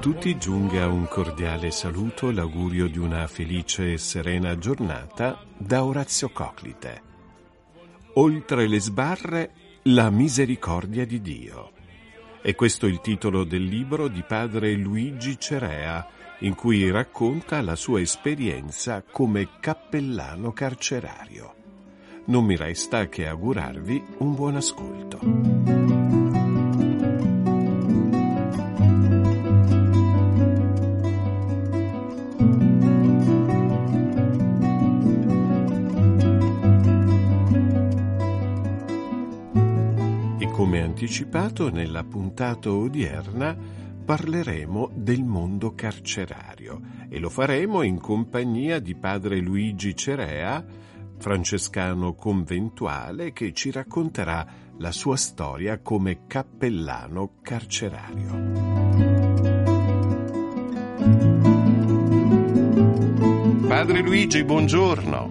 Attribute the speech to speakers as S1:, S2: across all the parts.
S1: tutti giunga un cordiale saluto, l'augurio di una felice e serena giornata da Orazio Coclite. Oltre le sbarre, la misericordia di Dio. È questo il titolo del libro di padre Luigi Cerea, in cui racconta la sua esperienza come cappellano carcerario. Non mi resta che augurarvi un buon ascolto. Anticipato nella puntata odierna parleremo del mondo carcerario e lo faremo in compagnia di padre Luigi Cerea, francescano conventuale che ci racconterà la sua storia come cappellano carcerario. Padre Luigi, buongiorno.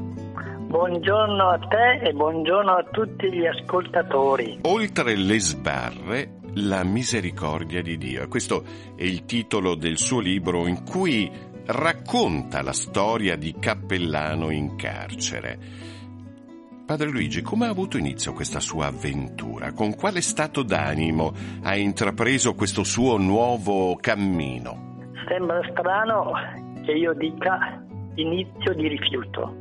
S2: Buongiorno a te e buongiorno a tutti gli ascoltatori.
S1: Oltre le sbarre, la misericordia di Dio. Questo è il titolo del suo libro in cui racconta la storia di Cappellano in carcere. Padre Luigi, come ha avuto inizio questa sua avventura? Con quale stato d'animo ha intrapreso questo suo nuovo cammino?
S2: Sembra strano che io dica inizio di rifiuto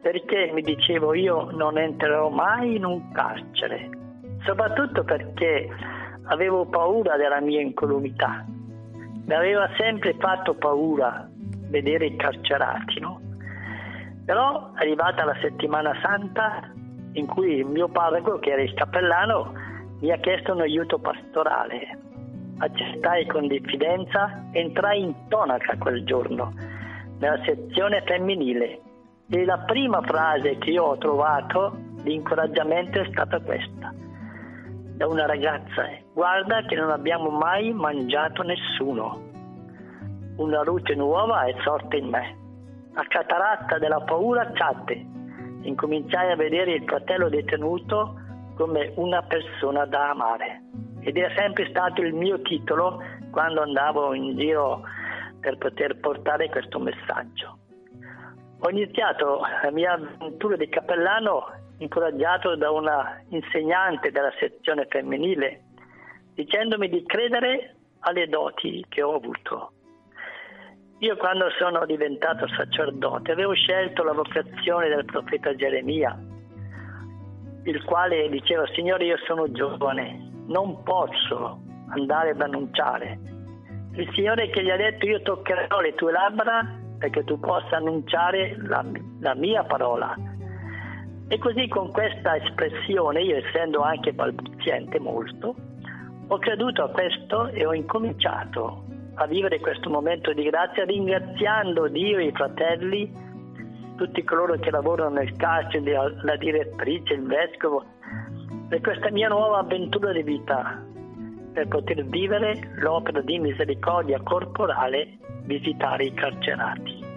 S2: perché mi dicevo io non entrerò mai in un carcere, soprattutto perché avevo paura della mia incolumità. Mi aveva sempre fatto paura vedere i carcerati, no? Però arrivata la settimana santa in cui il mio parroco, che era il cappellano, mi ha chiesto un aiuto pastorale. Accettai con diffidenza, entrai in tonaca quel giorno, nella sezione femminile e la prima frase che io ho trovato di incoraggiamento è stata questa, da una ragazza, guarda che non abbiamo mai mangiato nessuno. Una luce nuova è sorta in me. La cataratta della paura cadde. Incominciai a vedere il fratello detenuto come una persona da amare. Ed è sempre stato il mio titolo quando andavo in giro per poter portare questo messaggio. Ho iniziato la mia avventura di cappellano incoraggiato da una insegnante della sezione femminile dicendomi di credere alle doti che ho avuto. Io quando sono diventato sacerdote avevo scelto la vocazione del profeta Geremia, il quale diceva Signore io sono giovane, non posso andare ad annunciare. Il Signore che gli ha detto io toccherò le tue labbra perché tu possa annunciare la, la mia parola. E così con questa espressione, io essendo anche balbuziente molto, ho creduto a questo e ho incominciato a vivere questo momento di grazia ringraziando Dio e i fratelli, tutti coloro che lavorano nel carcere, la direttrice, il vescovo, per questa mia nuova avventura di vita, per poter vivere l'opera di misericordia corporale visitare i carcerati.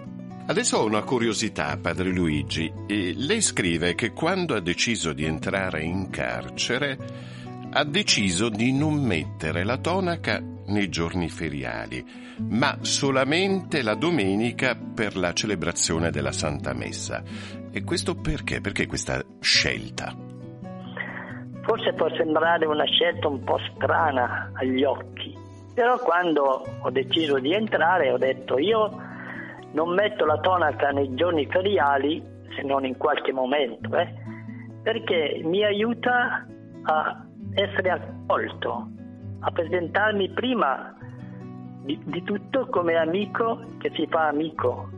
S1: Adesso ho una curiosità, padre Luigi. E lei scrive che quando ha deciso di entrare in carcere ha deciso di non mettere la tonaca nei giorni feriali, ma solamente la domenica per la celebrazione della Santa Messa. E questo perché? Perché questa scelta?
S2: Forse può sembrare una scelta un po' strana agli occhi, però quando ho deciso di entrare ho detto io non metto la tonaca nei giorni feriali, se non in qualche momento, eh, perché mi aiuta a essere accolto, a presentarmi prima di, di tutto come amico che si fa amico,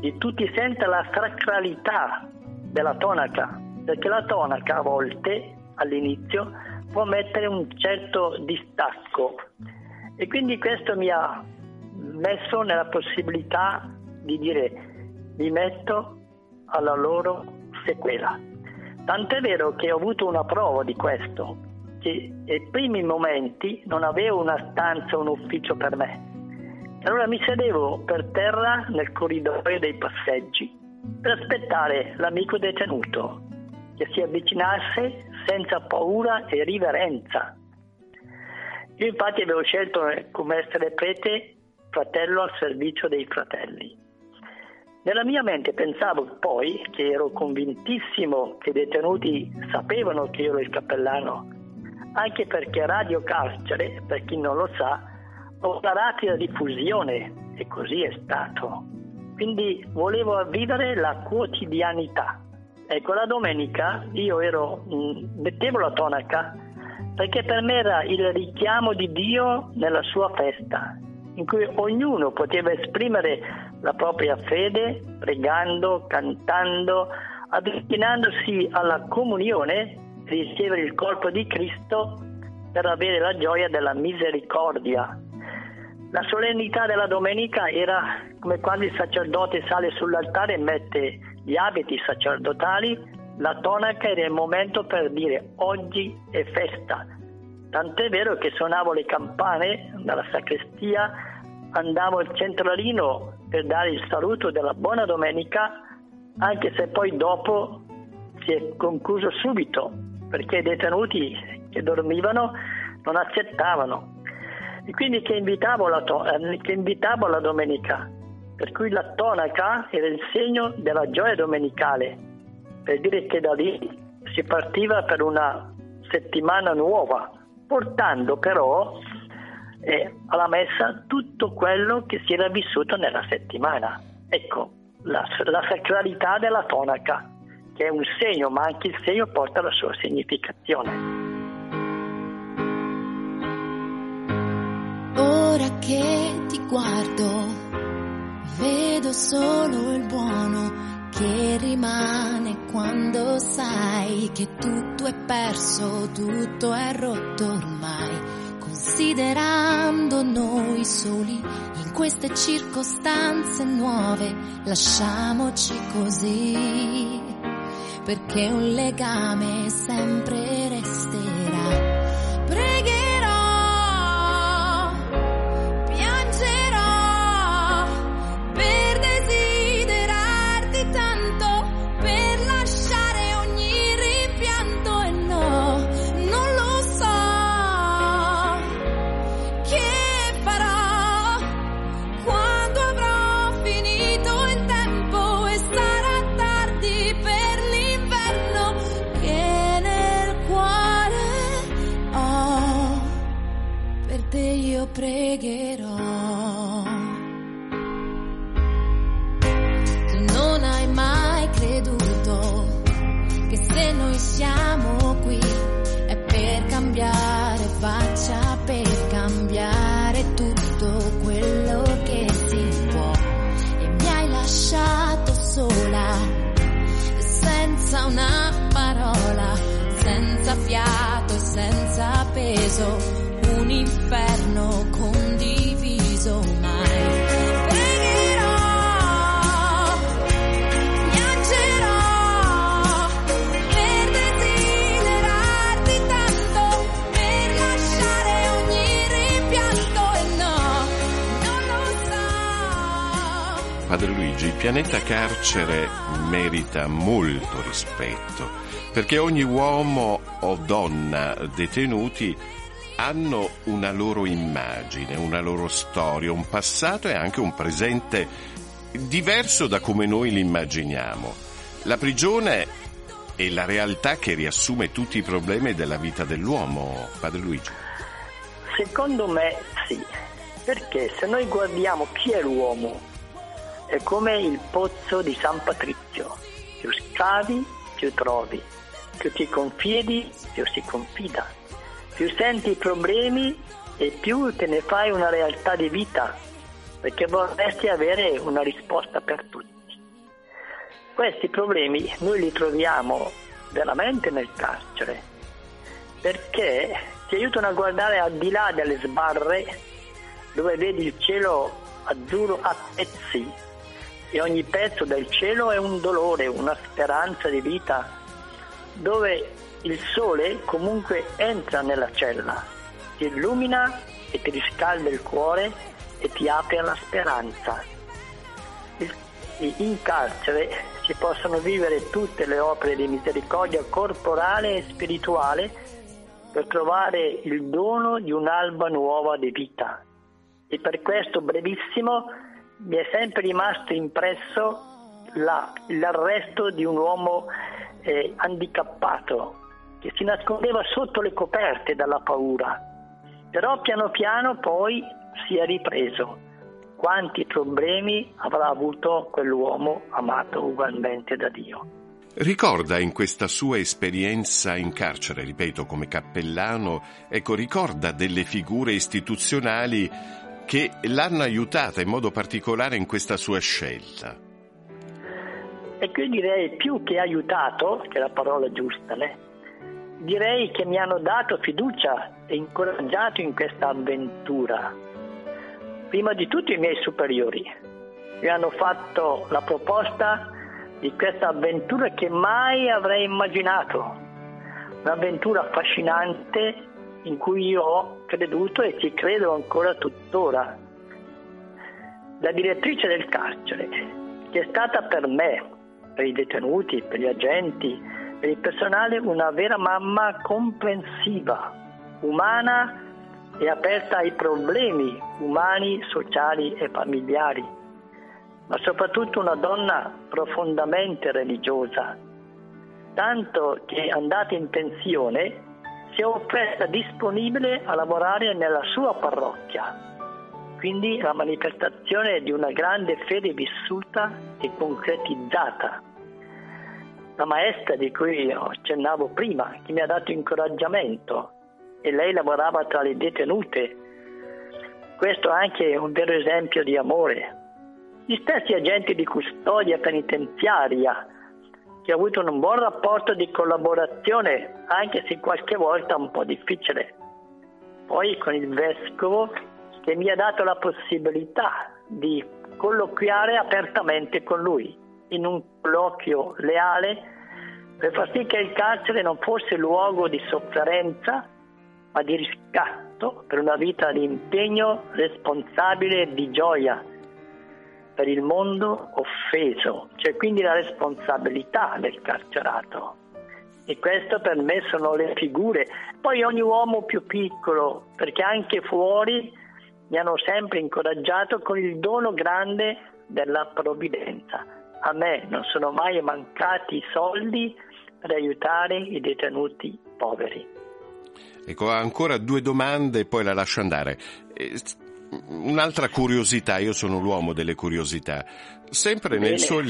S2: di tutti sente la sacralità della tonaca, perché la tonaca a volte all'inizio può mettere un certo distacco e quindi questo mi ha messo nella possibilità di dire mi metto alla loro sequela. Tant'è vero che ho avuto una prova di questo, che nei primi momenti non avevo una stanza un ufficio per me. Allora mi sedevo per terra nel corridoio dei passeggi per aspettare l'amico detenuto che si avvicinasse senza paura e riverenza. Io infatti avevo scelto come essere prete fratello al servizio dei fratelli. Nella mia mente pensavo poi che ero convintissimo che i detenuti sapevano che ero il cappellano, anche perché Radio Carcere, per chi non lo sa, ha una rapida diffusione e così è stato. Quindi volevo vivere la quotidianità. Ecco, la domenica io ero, mm, mettevo la tonaca perché per me era il richiamo di Dio nella sua festa, in cui ognuno poteva esprimere la propria fede pregando, cantando, avvicinandosi alla comunione, ricevere il corpo di Cristo per avere la gioia della misericordia. La solennità della domenica era come quando il sacerdote sale sull'altare e mette gli abiti sacerdotali, la tonaca era il momento per dire oggi è festa. Tant'è vero che suonavo le campane dalla sacrestia, andavo al centralino per dare il saluto della buona domenica, anche se poi dopo si è concluso subito, perché i detenuti che dormivano non accettavano. E quindi che invitavo la, to- eh, che invitavo la domenica, per cui la tonaca era il segno della gioia domenicale, per dire che da lì si partiva per una settimana nuova, portando però eh, alla messa tutto quello che si era vissuto nella settimana. Ecco, la, la sacralità della tonaca, che è un segno, ma anche il segno porta la sua significazione.
S3: Ora che ti guardo Vedo solo il buono che rimane quando sai che tutto è perso, tutto è rotto ormai. Considerando noi soli in queste circostanze nuove, lasciamoci così, perché un legame sempre resterà. pregherò. Tu non hai mai creduto che se noi siamo qui è per cambiare faccia, per cambiare tutto quello che si può. E mi hai lasciato sola, senza una parola, senza fiato e senza peso un inferno con
S1: pianeta carcere merita molto rispetto, perché ogni uomo o donna detenuti hanno una loro immagine, una loro storia, un passato e anche un presente diverso da come noi li immaginiamo. La prigione è la realtà che riassume tutti i problemi della vita dell'uomo, Padre Luigi.
S2: Secondo me sì, perché se noi guardiamo chi è l'uomo è come il pozzo di San Patrizio. Più scavi, più trovi. Più ti confiedi, più si confida. Più senti i problemi e più te ne fai una realtà di vita, perché vorresti avere una risposta per tutti. Questi problemi noi li troviamo veramente nel carcere, perché ti aiutano a guardare al di là delle sbarre dove vedi il cielo azzurro a pezzi e ogni pezzo del cielo è un dolore, una speranza di vita, dove il sole comunque entra nella cella, ti illumina e ti riscalda il cuore e ti apre alla speranza. In carcere si possono vivere tutte le opere di misericordia corporale e spirituale per trovare il dono di un'alba nuova di vita. E per questo brevissimo mi è sempre rimasto impresso la, l'arresto di un uomo eh, handicappato che si nascondeva sotto le coperte dalla paura, però piano piano poi si è ripreso. Quanti problemi avrà avuto quell'uomo amato ugualmente da Dio?
S1: Ricorda in questa sua esperienza in carcere, ripeto, come cappellano, ecco, ricorda delle figure istituzionali che l'hanno aiutata in modo particolare in questa sua scelta.
S2: E qui direi più che aiutato, che è la parola giusta, né? direi che mi hanno dato fiducia e incoraggiato in questa avventura. Prima di tutto i miei superiori mi hanno fatto la proposta di questa avventura che mai avrei immaginato, un'avventura affascinante in cui io ho creduto e ci credo ancora tuttora. La direttrice del carcere, che è stata per me, per i detenuti, per gli agenti, per il personale una vera mamma comprensiva, umana e aperta ai problemi umani, sociali e familiari, ma soprattutto una donna profondamente religiosa, tanto che andata in pensione si è offerta disponibile a lavorare nella sua parrocchia, quindi la manifestazione di una grande fede vissuta e concretizzata la maestra di cui accennavo prima, che mi ha dato incoraggiamento e lei lavorava tra le detenute. Questo è anche un vero esempio di amore. Gli stessi agenti di custodia penitenziaria che ha avuto un buon rapporto di collaborazione, anche se qualche volta un po' difficile. Poi con il vescovo che mi ha dato la possibilità di colloquiare apertamente con lui in un colloquio leale per far sì che il carcere non fosse luogo di sofferenza, ma di riscatto per una vita di impegno responsabile e di gioia per il mondo offeso, c'è quindi la responsabilità del carcerato. E questo per me sono le figure. Poi ogni uomo più piccolo, perché anche fuori mi hanno sempre incoraggiato con il dono grande della provvidenza a me non sono mai mancati soldi per aiutare i detenuti poveri.
S1: Ecco, ancora due domande e poi la lascio andare. Un'altra curiosità, io sono l'uomo delle curiosità. Sempre nel, suo,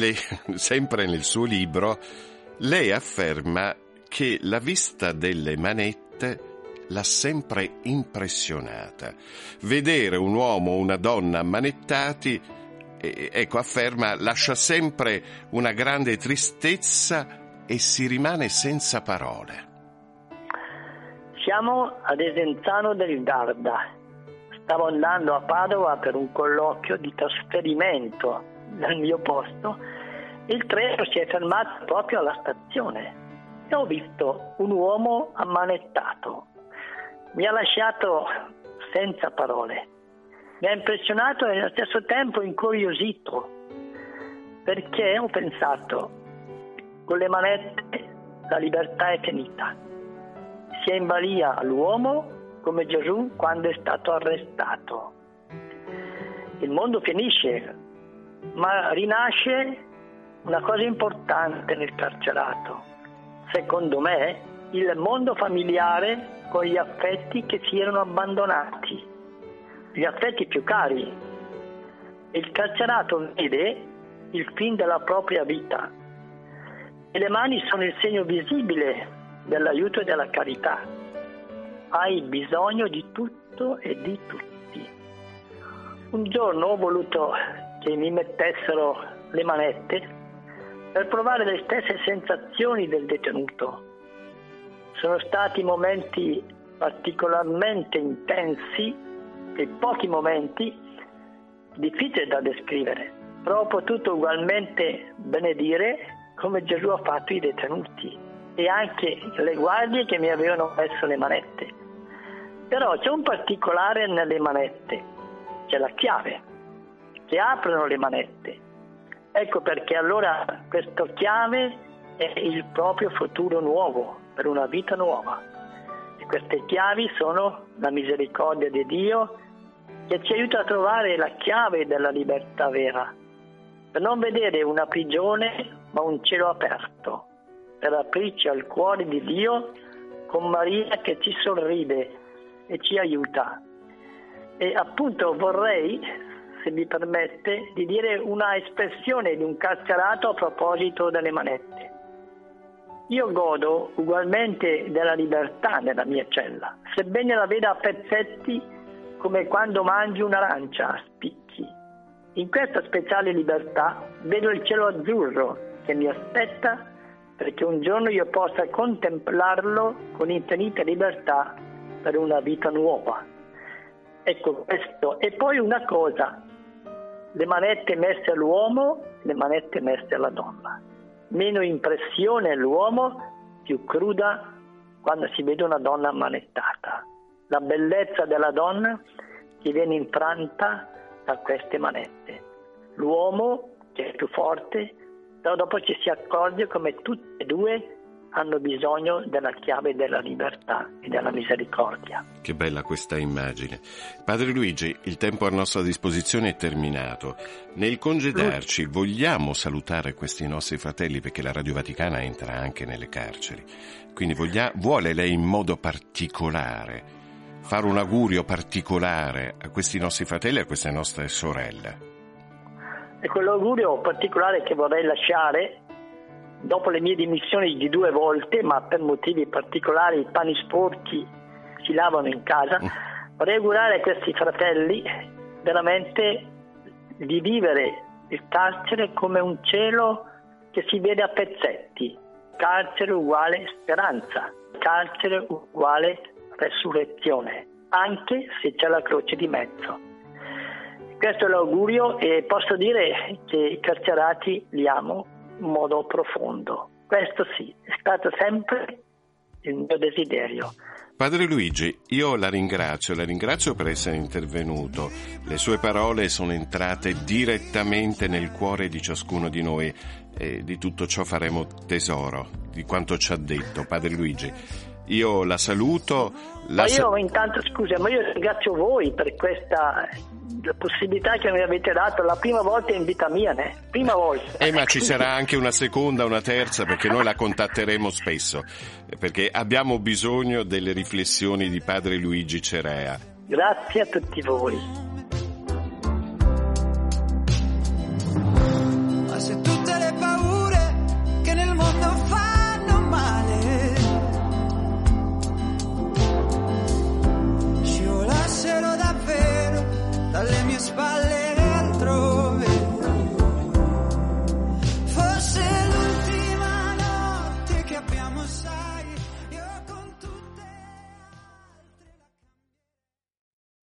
S1: sempre nel suo libro lei afferma che la vista delle manette l'ha sempre impressionata. Vedere un uomo o una donna ammanettati ecco, afferma, lascia sempre una grande tristezza e si rimane senza parole.
S2: Siamo ad Esenzano del Garda. Stavo andando a Padova per un colloquio di trasferimento dal mio posto il treno si è fermato proprio alla stazione e ho visto un uomo ammanettato. Mi ha lasciato senza parole mi ha impressionato e allo stesso tempo incuriosito, perché ho pensato, con le manette la libertà è finita. Si è in balia l'uomo come Gesù quando è stato arrestato. Il mondo finisce, ma rinasce una cosa importante nel carcerato. Secondo me, il mondo familiare con gli affetti che si erano abbandonati gli affetti più cari. Il carcerato vede il fin della propria vita e le mani sono il segno visibile dell'aiuto e della carità. Hai bisogno di tutto e di tutti. Un giorno ho voluto che mi mettessero le manette per provare le stesse sensazioni del detenuto. Sono stati momenti particolarmente intensi e pochi momenti difficili da descrivere, però ho potuto ugualmente benedire come Gesù ha fatto i detenuti e anche le guardie che mi avevano messo le manette. Però c'è un particolare nelle manette, c'è la chiave che aprono le manette. Ecco perché allora questa chiave è il proprio futuro nuovo, per una vita nuova. E queste chiavi sono la misericordia di Dio che ci aiuta a trovare la chiave della libertà vera, per non vedere una prigione ma un cielo aperto, per aprirci al cuore di Dio con Maria che ci sorride e ci aiuta. E appunto vorrei, se mi permette, di dire una espressione di un carcerato a proposito delle manette. Io godo ugualmente della libertà nella mia cella, sebbene la veda a pezzetti come quando mangi un'arancia a spicchi. In questa speciale libertà vedo il cielo azzurro che mi aspetta perché un giorno io possa contemplarlo con infinita libertà per una vita nuova. Ecco questo. E poi una cosa, le manette messe all'uomo, le manette messe alla donna meno impressione l'uomo, più cruda quando si vede una donna ammanettata. La bellezza della donna che viene infranta da queste manette. L'uomo, che è più forte, però dopo ci si accorge come tutte e due hanno bisogno della chiave della libertà e della misericordia.
S1: Che bella questa immagine. Padre Luigi, il tempo a nostra disposizione è terminato. Nel congedarci vogliamo salutare questi nostri fratelli perché la Radio Vaticana entra anche nelle carceri. Quindi voglia, vuole lei in modo particolare fare un augurio particolare a questi nostri fratelli e a queste nostre sorelle?
S2: E quell'augurio particolare che vorrei lasciare dopo le mie dimissioni di due volte, ma per motivi particolari i pani sporchi si lavano in casa, mm. vorrei augurare a questi fratelli veramente di vivere il carcere come un cielo che si vede a pezzetti, carcere uguale speranza, carcere uguale resurrezione, anche se c'è la croce di mezzo. Questo è l'augurio e posso dire che i carcerati li amo in modo profondo. Questo sì, è stato sempre il mio desiderio.
S1: Padre Luigi, io la ringrazio, la ringrazio per essere intervenuto. Le sue parole sono entrate direttamente nel cuore di ciascuno di noi e di tutto ciò faremo tesoro, di quanto ci ha detto Padre Luigi. Io la saluto. La
S2: ma io intanto, scusa, ma io ringrazio voi per questa possibilità che mi avete dato la prima volta in vita mia, né? prima volta.
S1: Eh, ma ci sarà anche una seconda, una terza, perché noi la contatteremo spesso, perché abbiamo bisogno delle riflessioni di padre Luigi Cerea.
S2: Grazie a tutti voi.